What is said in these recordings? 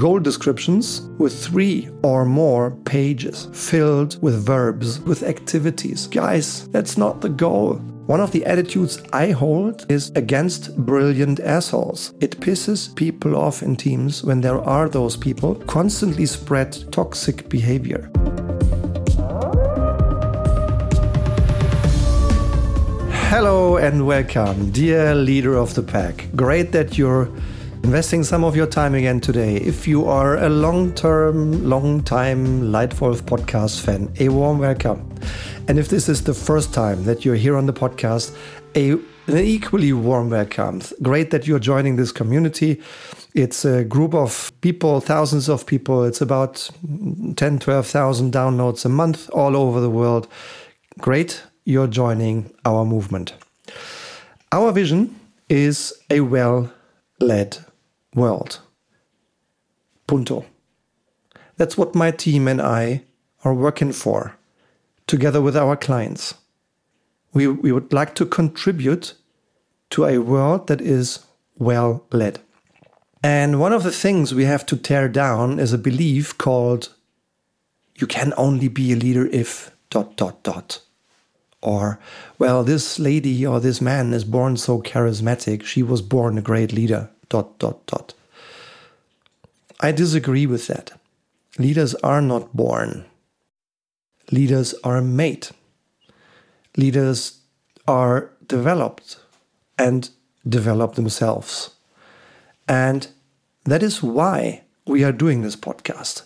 goal descriptions with three or more pages filled with verbs, with activities. Guys, that's not the goal. One of the attitudes I hold is against brilliant assholes. It pisses people off in teams when there are those people constantly spread toxic behavior. Hello and welcome, dear leader of the pack. Great that you're investing some of your time again today. If you are a long term, long time Leitwolf podcast fan, a warm welcome. And if this is the first time that you're here on the podcast, a, an equally warm welcome. Great that you're joining this community. It's a group of people, thousands of people. It's about 10, 12,000 downloads a month all over the world. Great you're joining our movement. Our vision is a well led world. Punto. That's what my team and I are working for, together with our clients. We, we would like to contribute to a world that is well led. And one of the things we have to tear down is a belief called you can only be a leader if dot dot dot. Or, well, this lady or this man is born so charismatic, she was born a great leader, dot, dot, dot. I disagree with that. Leaders are not born, leaders are made. Leaders are developed and develop themselves. And that is why we are doing this podcast.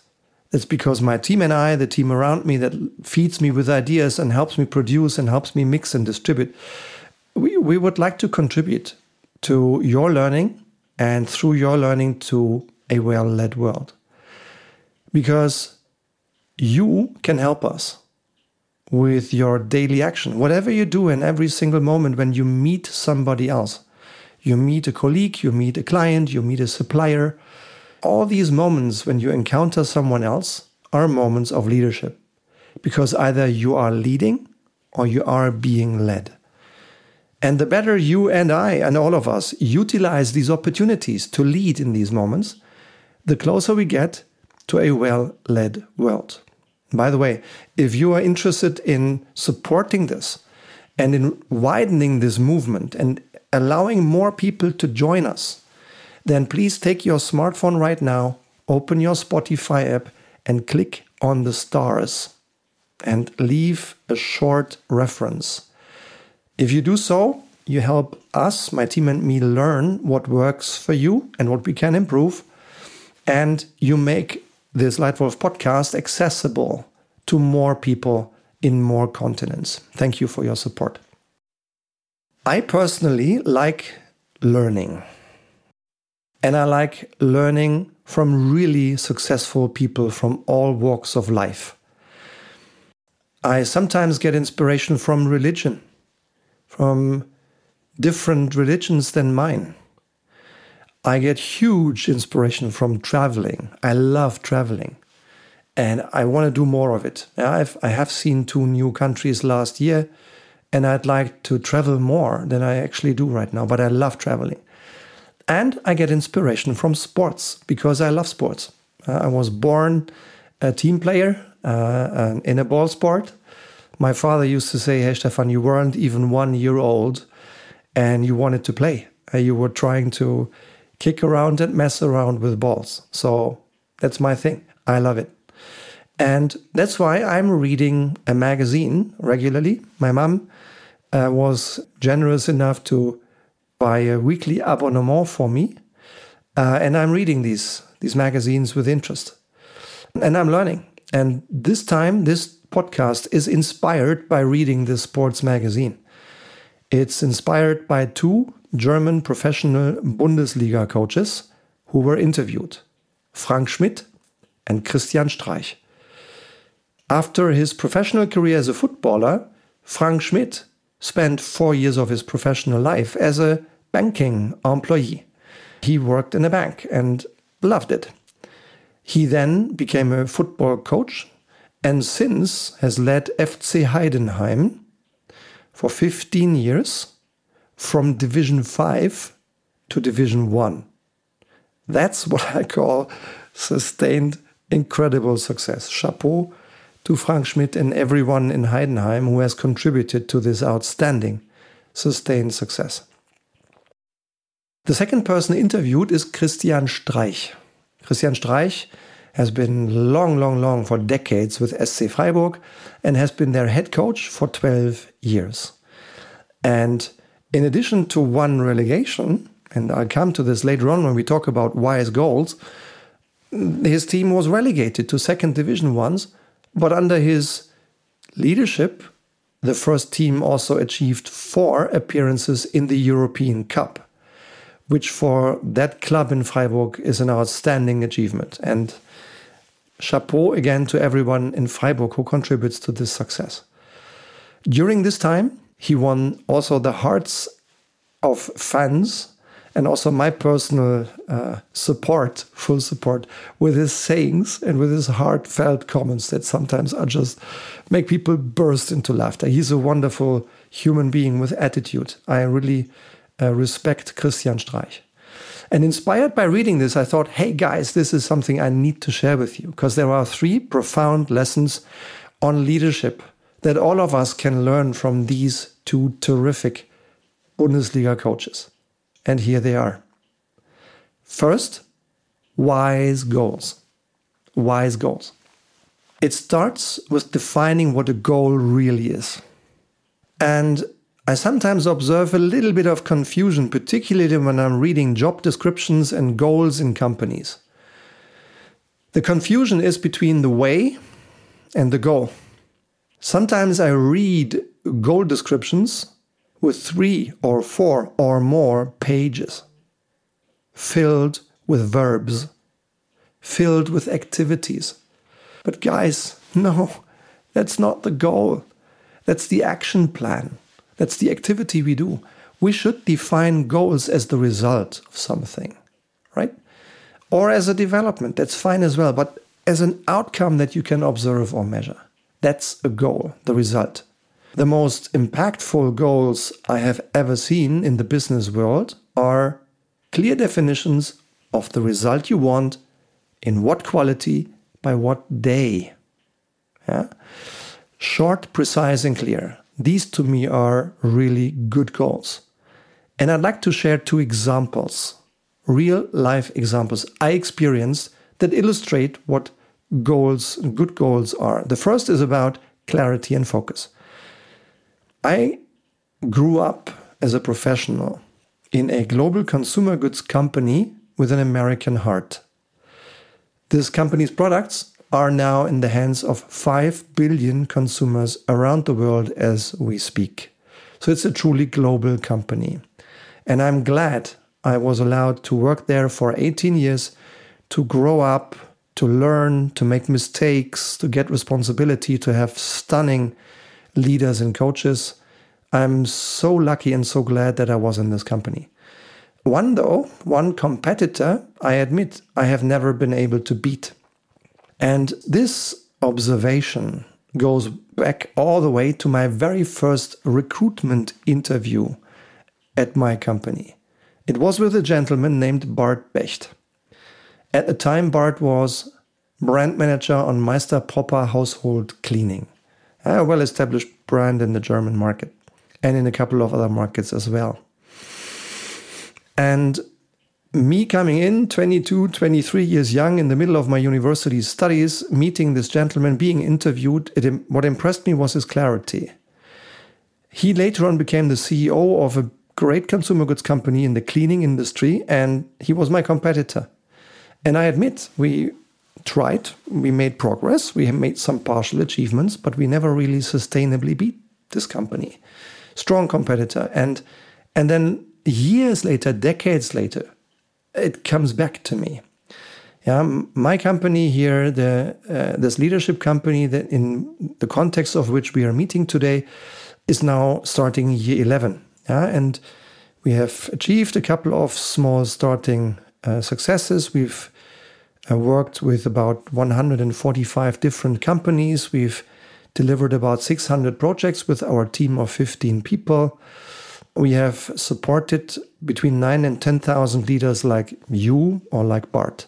It's because my team and I, the team around me that feeds me with ideas and helps me produce and helps me mix and distribute, we, we would like to contribute to your learning and through your learning to a well led world. Because you can help us with your daily action. Whatever you do in every single moment when you meet somebody else, you meet a colleague, you meet a client, you meet a supplier, all these moments when you encounter someone else are moments of leadership because either you are leading or you are being led. And the better you and I and all of us utilize these opportunities to lead in these moments, the closer we get to a well led world. By the way, if you are interested in supporting this and in widening this movement and allowing more people to join us, then please take your smartphone right now, open your Spotify app, and click on the stars and leave a short reference. If you do so, you help us, my team, and me learn what works for you and what we can improve. And you make this Leitwolf podcast accessible to more people in more continents. Thank you for your support. I personally like learning. And I like learning from really successful people from all walks of life. I sometimes get inspiration from religion, from different religions than mine. I get huge inspiration from traveling. I love traveling and I want to do more of it. I've, I have seen two new countries last year and I'd like to travel more than I actually do right now, but I love traveling. And I get inspiration from sports because I love sports. Uh, I was born a team player uh, in a ball sport. My father used to say, Hey, Stefan, you weren't even one year old and you wanted to play. Uh, you were trying to kick around and mess around with balls. So that's my thing. I love it. And that's why I'm reading a magazine regularly. My mom uh, was generous enough to buy a weekly abonnement for me, uh, and I'm reading these these magazines with interest, and I'm learning. And this time, this podcast is inspired by reading this sports magazine. It's inspired by two German professional Bundesliga coaches who were interviewed Frank Schmidt and Christian Streich. After his professional career as a footballer, Frank Schmidt spent four years of his professional life as a banking employee. He worked in a bank and loved it. He then became a football coach and since has led FC Heidenheim for 15 years from Division 5 to Division 1. That's what I call sustained incredible success. Chapeau to Frank Schmidt and everyone in Heidenheim who has contributed to this outstanding sustained success. The second person interviewed is Christian Streich. Christian Streich has been long, long, long for decades with SC Freiburg and has been their head coach for 12 years. And in addition to one relegation, and I'll come to this later on when we talk about wise goals, his team was relegated to second division once, but under his leadership, the first team also achieved four appearances in the European Cup, which for that club in Freiburg is an outstanding achievement. And chapeau again to everyone in Freiburg who contributes to this success. During this time, he won also the hearts of fans and also my personal uh, support, full support, with his sayings and with his heartfelt comments that sometimes are just make people burst into laughter. He's a wonderful human being with attitude. I really uh, respect Christian Streich. And inspired by reading this, I thought, hey guys, this is something I need to share with you because there are three profound lessons on leadership that all of us can learn from these two terrific Bundesliga coaches. And here they are. First, wise goals. Wise goals. It starts with defining what a goal really is. And I sometimes observe a little bit of confusion, particularly when I'm reading job descriptions and goals in companies. The confusion is between the way and the goal. Sometimes I read goal descriptions with three or four or more pages, filled with verbs, filled with activities. But, guys, no, that's not the goal. That's the action plan. That's the activity we do. We should define goals as the result of something, right? Or as a development, that's fine as well, but as an outcome that you can observe or measure. That's a goal, the result. The most impactful goals I have ever seen in the business world are clear definitions of the result you want, in what quality, by what day. Yeah? Short, precise, and clear. These to me are really good goals. And I'd like to share two examples, real life examples I experienced that illustrate what goals, good goals are. The first is about clarity and focus. I grew up as a professional in a global consumer goods company with an American heart. This company's products are now in the hands of 5 billion consumers around the world as we speak. So it's a truly global company. And I'm glad I was allowed to work there for 18 years to grow up, to learn, to make mistakes, to get responsibility, to have stunning leaders and coaches. I'm so lucky and so glad that I was in this company. One, though, one competitor, I admit, I have never been able to beat. And this observation goes back all the way to my very first recruitment interview at my company. It was with a gentleman named Bart Becht. At the time, Bart was brand manager on Meister Proper Household Cleaning, a well established brand in the German market and in a couple of other markets as well. And me coming in 22, 23 years young in the middle of my university studies, meeting this gentleman, being interviewed, it, what impressed me was his clarity. He later on became the CEO of a great consumer goods company in the cleaning industry, and he was my competitor. And I admit, we tried, we made progress, we made some partial achievements, but we never really sustainably beat this company. Strong competitor. And, and then years later, decades later, it comes back to me. Yeah, my company here, the uh, this leadership company that in the context of which we are meeting today, is now starting year eleven. Yeah, and we have achieved a couple of small starting uh, successes. We've uh, worked with about 145 different companies. We've delivered about 600 projects with our team of 15 people. We have supported between 9 and 10,000 leaders like you or like Bart.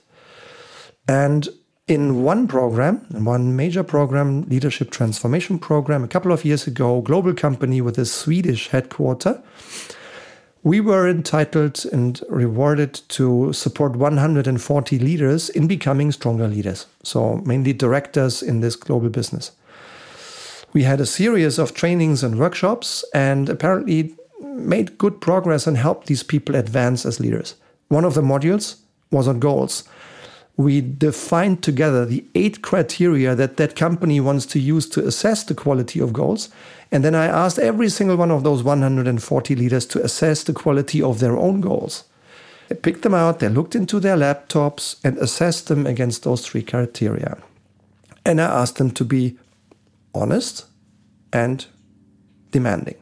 And in one program, in one major program, leadership transformation program, a couple of years ago, global company with a Swedish headquarter, we were entitled and rewarded to support 140 leaders in becoming stronger leaders. So, mainly directors in this global business. We had a series of trainings and workshops and apparently made good progress and helped these people advance as leaders. One of the modules was on goals we defined together the eight criteria that that company wants to use to assess the quality of goals. And then I asked every single one of those 140 leaders to assess the quality of their own goals. They picked them out, they looked into their laptops and assessed them against those three criteria. And I asked them to be honest and demanding.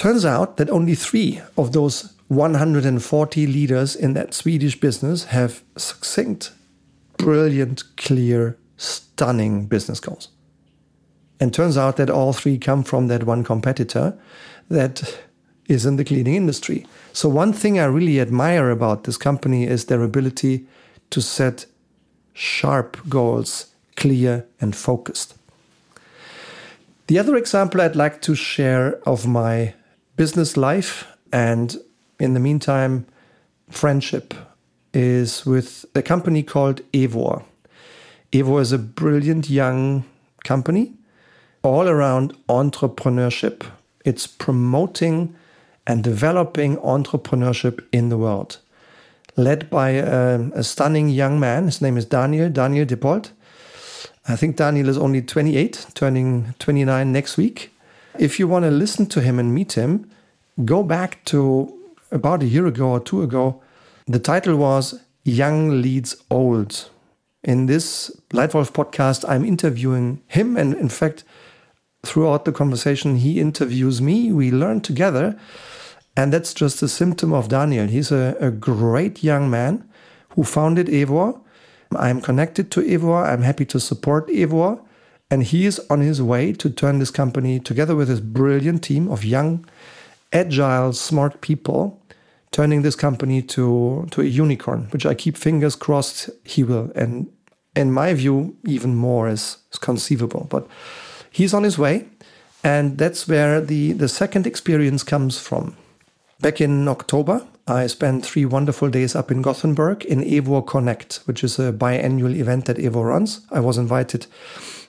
Turns out that only three of those 140 leaders in that Swedish business have succinct, brilliant, clear, stunning business goals. And turns out that all three come from that one competitor that is in the cleaning industry. So, one thing I really admire about this company is their ability to set sharp goals, clear and focused. The other example I'd like to share of my business life and in the meantime, friendship is with a company called EWOR. EWOR is a brilliant young company all around entrepreneurship. It's promoting and developing entrepreneurship in the world. Led by a, a stunning young man. His name is Daniel, Daniel Dippold. I think Daniel is only 28, turning 29 next week. If you want to listen to him and meet him, go back to about a year ago or two ago. The title was Young Leads Old. In this Leitwolf podcast, I'm interviewing him, and in fact, throughout the conversation, he interviews me. We learn together, and that's just a symptom of Daniel. He's a, a great young man who founded EWOR. I'm connected to EWOR. I'm happy to support EWOR. And he is on his way to turn this company together with his brilliant team of young, agile, smart people turning this company to to a unicorn, which I keep fingers crossed he will. And in my view, even more is, is conceivable. But he's on his way, and that's where the the second experience comes from. Back in October, I spent three wonderful days up in Gothenburg in EWOR Connect, which is a biannual event that EWOR runs. I was invited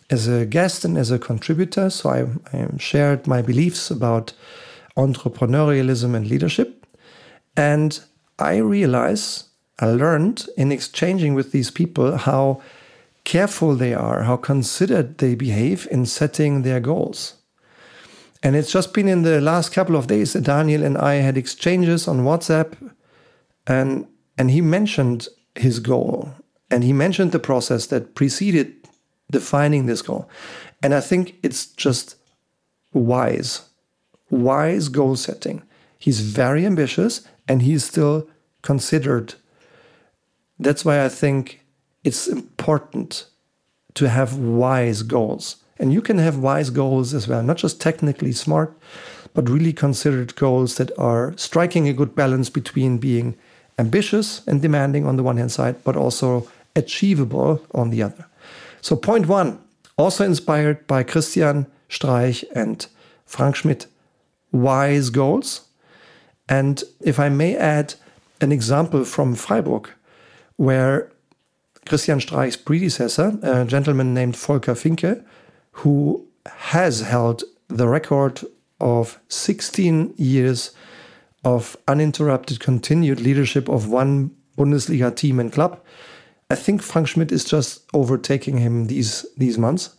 as a guest and as a contributor, so I, I shared my beliefs about entrepreneurialism and leadership. And I realize, I learned in exchanging with these people how careful they are, how considered they behave in setting their goals. And it's just been in the last couple of days that Daniel and I had exchanges on WhatsApp, and and he mentioned his goal, and he mentioned the process that preceded defining this goal. And I think it's just wise, wise goal setting. He's very ambitious and he's still considered. That's why I think it's important to have wise goals. And you can have wise goals as well, not just technically smart, but really considered goals that are striking a good balance between being ambitious and demanding on the one hand side, but also achievable on the other. So, point one, also inspired by Christian Streich and Frank Schmidt, wise goals and if I may add an example from Freiburg, where Christian Streich's predecessor, a gentleman named Volker Finke, who has held the record of 16 years of uninterrupted continued leadership of one Bundesliga team and club. I think Frank Schmidt is just overtaking him these these months.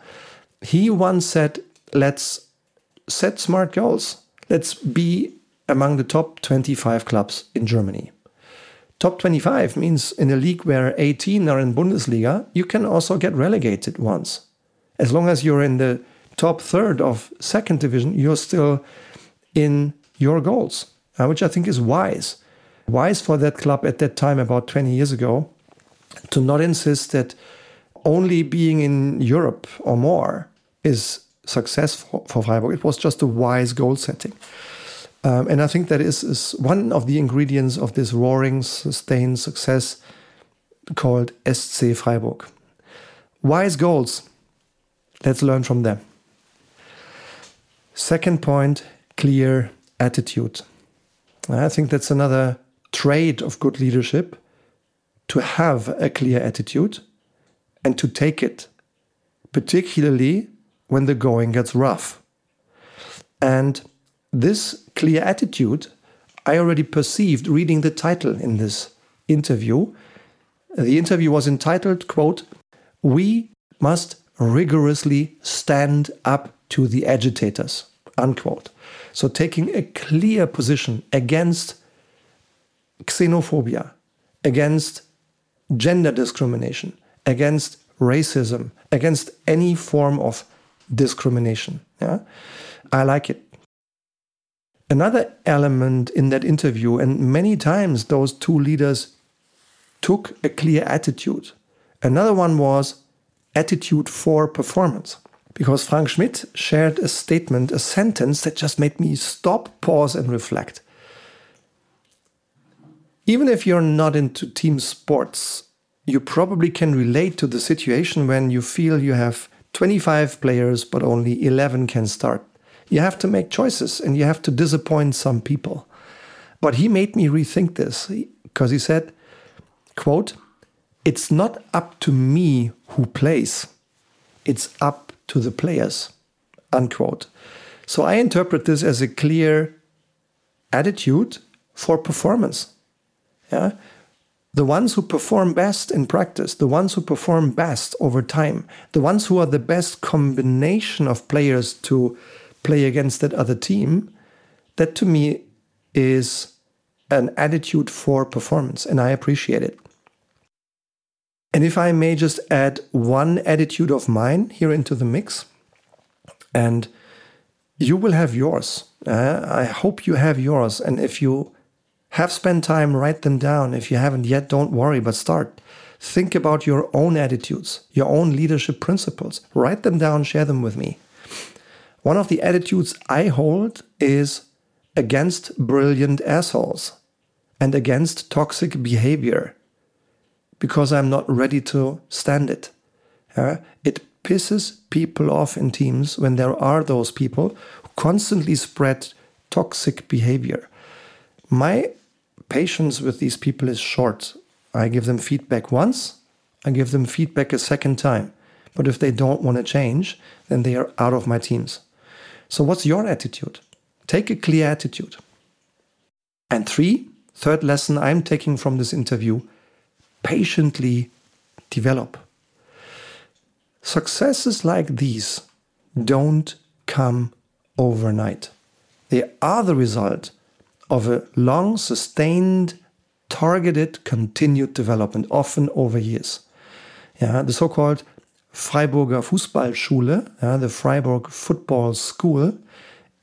He once said, "Let's set smart goals. Let's be among the top 25 clubs in Germany. Top 25 means in a league where 18 are in Bundesliga, you can also get relegated once. As long as you're in the top third of second division, you're still in your goals, uh, which I think is wise. Wise for that club at that time, about 20 years ago, to not insist that only being in Europe or more is success for, for Freiburg. It was just a wise goal setting. Um, and I think that is, is one of the ingredients of this roaring, sustained success called SC Freiburg. Wise goals. Let's learn from them. Second point clear attitude. I think that's another trait of good leadership to have a clear attitude and to take it, particularly when the going gets rough. And this clear attitude, I already perceived reading the title in this interview. The interview was entitled, quote, We must rigorously stand up to the agitators, unquote. So taking a clear position against xenophobia, against gender discrimination, against racism, against any form of discrimination. Yeah? I like it. Another element in that interview, and many times those two leaders took a clear attitude. Another one was attitude for performance. Because Frank Schmidt shared a statement, a sentence that just made me stop, pause, and reflect. Even if you're not into team sports, you probably can relate to the situation when you feel you have 25 players, but only 11 can start. You have to make choices and you have to disappoint some people. But he made me rethink this because he said, quote, it's not up to me who plays. It's up to the players, unquote. So I interpret this as a clear attitude for performance. Yeah? The ones who perform best in practice, the ones who perform best over time, the ones who are the best combination of players to play against that other team, that to me is an attitude for performance, and I appreciate it. And if I may just add one attitude of mine here into the mix, and you will have yours. Uh, I hope you have yours. And if you have spent time, write them down. If you haven't yet, don't worry, but start. Think about your own attitudes, your own leadership principles. Write them down, share them with me. One of the attitudes I hold is against brilliant assholes and against toxic behavior because I'm not ready to stand it. Uh, it pisses people off in teams when there are those people who constantly spread toxic behavior. My patience with these people is short. I give them feedback once, I give them feedback a second time. But if they don't want to change, then they are out of my teams. So, what's your attitude? Take a clear attitude. And three, third lesson I'm taking from this interview patiently develop. Successes like these don't come overnight. They are the result of a long, sustained, targeted, continued development, often over years. Yeah, the so called Freiburger Fußballschule, yeah, the Freiburg Football School,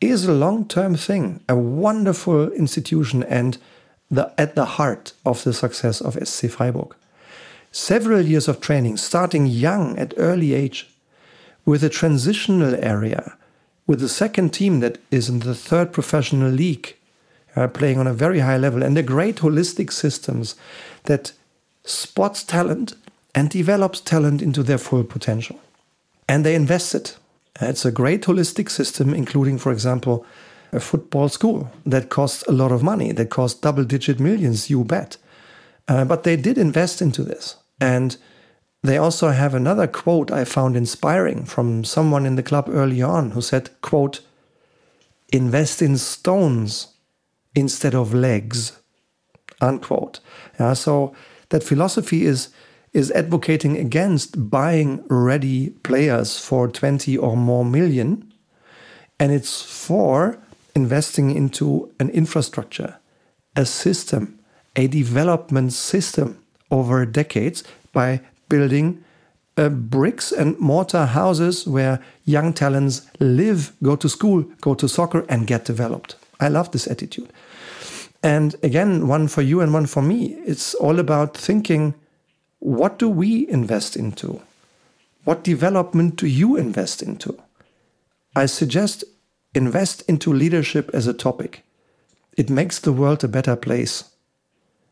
is a long term thing, a wonderful institution, and the, at the heart of the success of SC Freiburg. Several years of training, starting young at early age, with a transitional area, with a second team that is in the third professional league, uh, playing on a very high level, and a great holistic systems that spots talent and develops talent into their full potential. And they invested. It's a great holistic system, including, for example, a football school that costs a lot of money, that costs double digit millions, you bet. Uh, but they did invest into this. And they also have another quote I found inspiring from someone in the club early on who said, quote, invest in stones instead of legs, unquote. Yeah, so that philosophy is is advocating against buying ready players for 20 or more million and it's for investing into an infrastructure, a system, a development system over decades by building uh, bricks and mortar houses where young talents live, go to school, go to soccer, and get developed. I love this attitude. And again, one for you and one for me. It's all about thinking what do we invest into? What development do you invest into? I suggest invest into leadership as a topic. It makes the world a better place.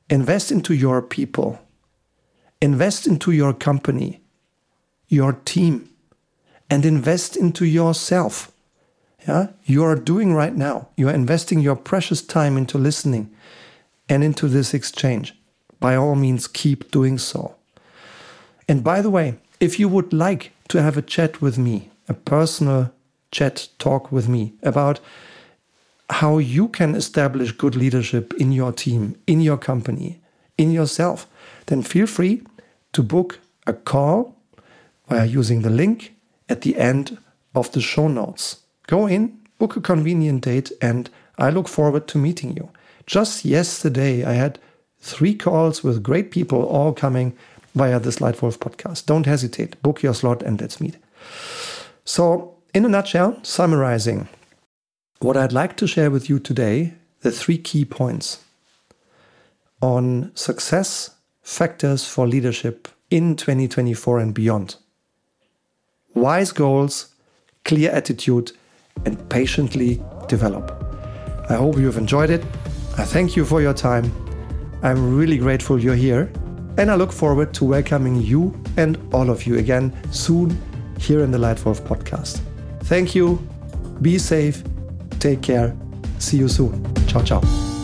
Invest into your people. invest into your company, your team, and invest into yourself. Yeah, you are doing right now. You are investing your precious time into listening and into this exchange. By all means, keep doing so. And by the way, if you would like to have a chat with me, a personal chat talk with me about how you can establish good leadership in your team, in your company, in yourself, then feel free to book a call via using the link at the end of the show notes. Go in, book a convenient date, and I look forward to meeting you. Just yesterday, I had three calls with great people all coming via this Leitwolf podcast. Don't hesitate, book your slot and let's meet. So, in a nutshell, summarizing what I'd like to share with you today, the three key points on success factors for leadership in 2024 and beyond. Wise goals, clear attitude, and patiently develop. I hope you've enjoyed it. I thank you for your time. I'm really grateful you're here, and I look forward to welcoming you and all of you again soon here in the Leitwolf podcast. Thank you. Be safe. Take care. See you soon. Ciao, ciao.